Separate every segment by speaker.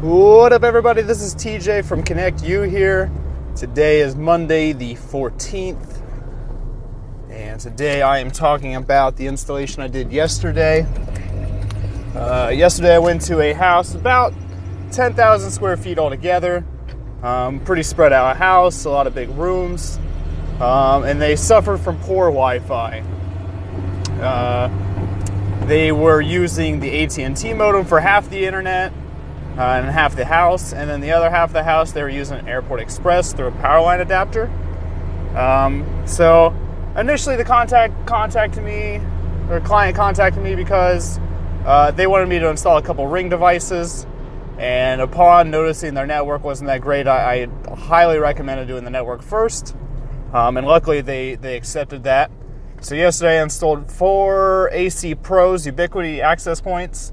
Speaker 1: What up, everybody? This is TJ from Connect You here. Today is Monday, the 14th, and today I am talking about the installation I did yesterday. Uh, yesterday, I went to a house about 10,000 square feet altogether. Um, pretty spread out house, a lot of big rooms, um, and they suffered from poor Wi-Fi. Uh, they were using the AT&T modem for half the internet uh, and half the house, and then the other half of the house they were using Airport Express through a power line adapter. Um, so initially, the contact contacted me, or client contacted me because uh, they wanted me to install a couple Ring devices. And upon noticing their network wasn't that great, I, I highly recommended doing the network first. Um, and luckily, they they accepted that. So yesterday, I installed four AC Pros Ubiquiti access points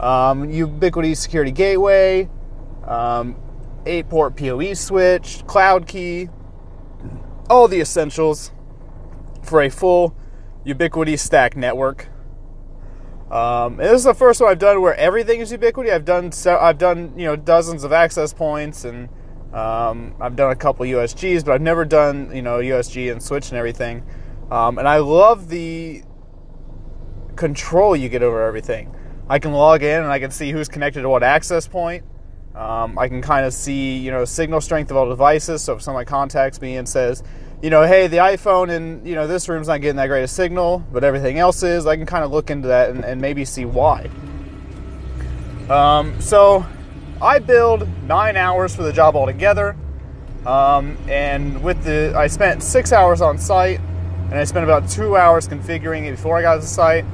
Speaker 1: um, Ubiquiti Security Gateway, um, 8 port PoE switch, Cloud Key, all the essentials for a full Ubiquiti stack network. Um, this is the first one I've done where everything is Ubiquiti. I've done I've done you know dozens of access points and um, I've done a couple USGs, but I've never done you know USG and switch and everything. Um, and I love the control you get over everything. I can log in and I can see who's connected to what access point. Um, I can kind of see, you know, signal strength of all devices. So if someone contacts me and says, you know, hey, the iPhone in, you know, this room's not getting that great a signal, but everything else is, I can kind of look into that and, and maybe see why. Um, so I build nine hours for the job altogether. Um, and with the, I spent six hours on site and I spent about two hours configuring it before I got to the site.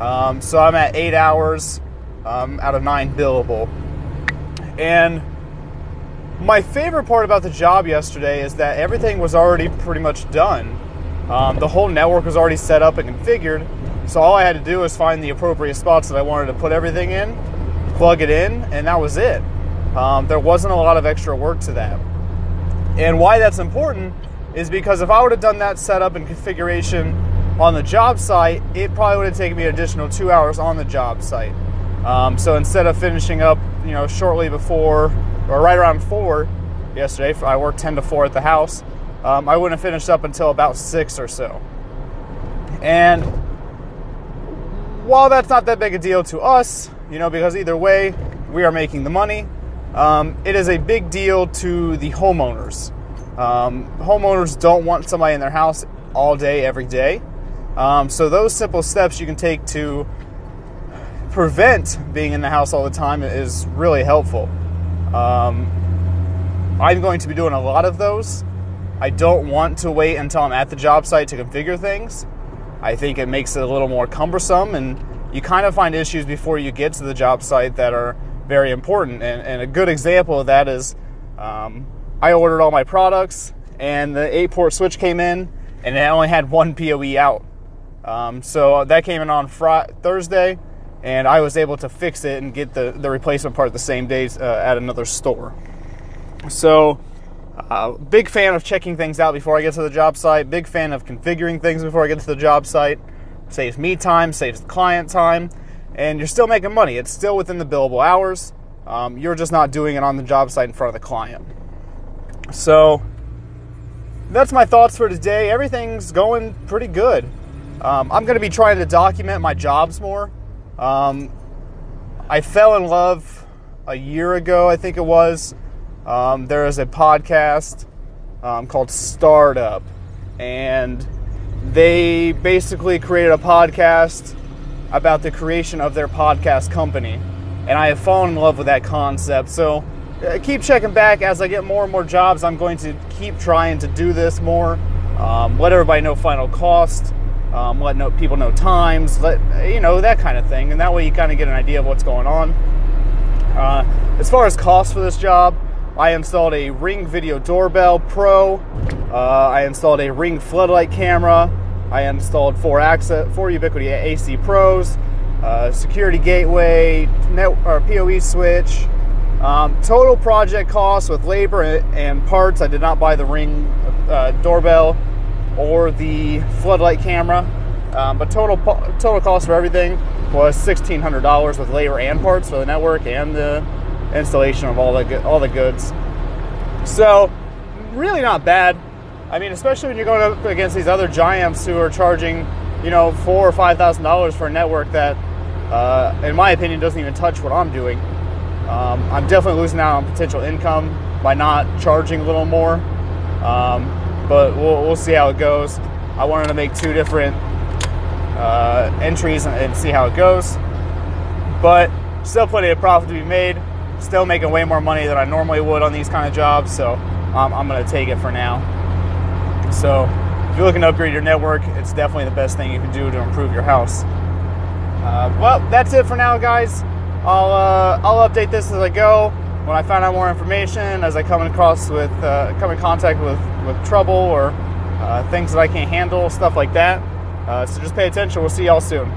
Speaker 1: Um, so I'm at eight hours um, out of nine billable. And my favorite part about the job yesterday is that everything was already pretty much done. Um, the whole network was already set up and configured. So all I had to do was find the appropriate spots that I wanted to put everything in, plug it in, and that was it. Um, there wasn't a lot of extra work to that. And why that's important is because if I would have done that setup and configuration on the job site, it probably would have taken me an additional two hours on the job site. Um, so instead of finishing up, you know, shortly before or right around four yesterday, I worked 10 to 4 at the house, um, I wouldn't have finished up until about 6 or so. And while that's not that big a deal to us, you know, because either way, we are making the money, um, it is a big deal to the homeowners. Um, homeowners don't want somebody in their house all day, every day. Um, so those simple steps you can take to prevent being in the house all the time is really helpful. Um, I'm going to be doing a lot of those. I don't want to wait until I'm at the job site to configure things. I think it makes it a little more cumbersome, and you kind of find issues before you get to the job site that are very important. And, and a good example of that is um, I ordered all my products, and the 8 port switch came in, and it only had one PoE out. Um, so that came in on Friday, Thursday, and I was able to fix it and get the, the replacement part the same day uh, at another store. So, uh, big fan of checking things out before I get to the job site. Big fan of configuring things before I get to the job site. Saves me time, saves the client time, and you're still making money. It's still within the billable hours. Um, you're just not doing it on the job site in front of the client. So, that's my thoughts for today. Everything's going pretty good. Um, I'm going to be trying to document my jobs more. Um, I fell in love a year ago, I think it was. Um, there is a podcast um, called Startup, and they basically created a podcast about the creation of their podcast company. And I have fallen in love with that concept. So uh, keep checking back as I get more and more jobs. I'm going to keep trying to do this more. Um, let everybody know final cost um, let people know times, let you know that kind of thing, and that way you kind of get an idea of what's going on. Uh, as far as cost for this job, I installed a Ring Video Doorbell Pro. Uh, I installed a Ring floodlight camera. I installed four access, four Ubiquiti AC Pros, uh, security gateway, net or PoE switch. Um, total project cost with labor and parts. I did not buy the Ring uh, doorbell or the floodlight camera. Um, but total total cost for everything was $1,600 with labor and parts for the network and the installation of all the all the goods. So, really not bad. I mean, especially when you're going up against these other giants who are charging, you know, four or five thousand dollars for a network that, uh, in my opinion, doesn't even touch what I'm doing. Um, I'm definitely losing out on potential income by not charging a little more. Um, but we'll, we'll see how it goes. I wanted to make two different uh, entries and, see how it goes. But still plenty of profit to be made. Still making way more money than I normally would on these kind of jobs. So um, I'm going to take it for now. So if you're looking to upgrade your network, it's definitely the best thing you can do to improve your house. Uh, well, that's it for now, guys. I'll uh, I'll update this as I go. When I find out more information, as I come across with uh, come in contact with with trouble or uh, things that I can't handle, stuff like that. Uh, so just pay attention. We'll see y'all soon.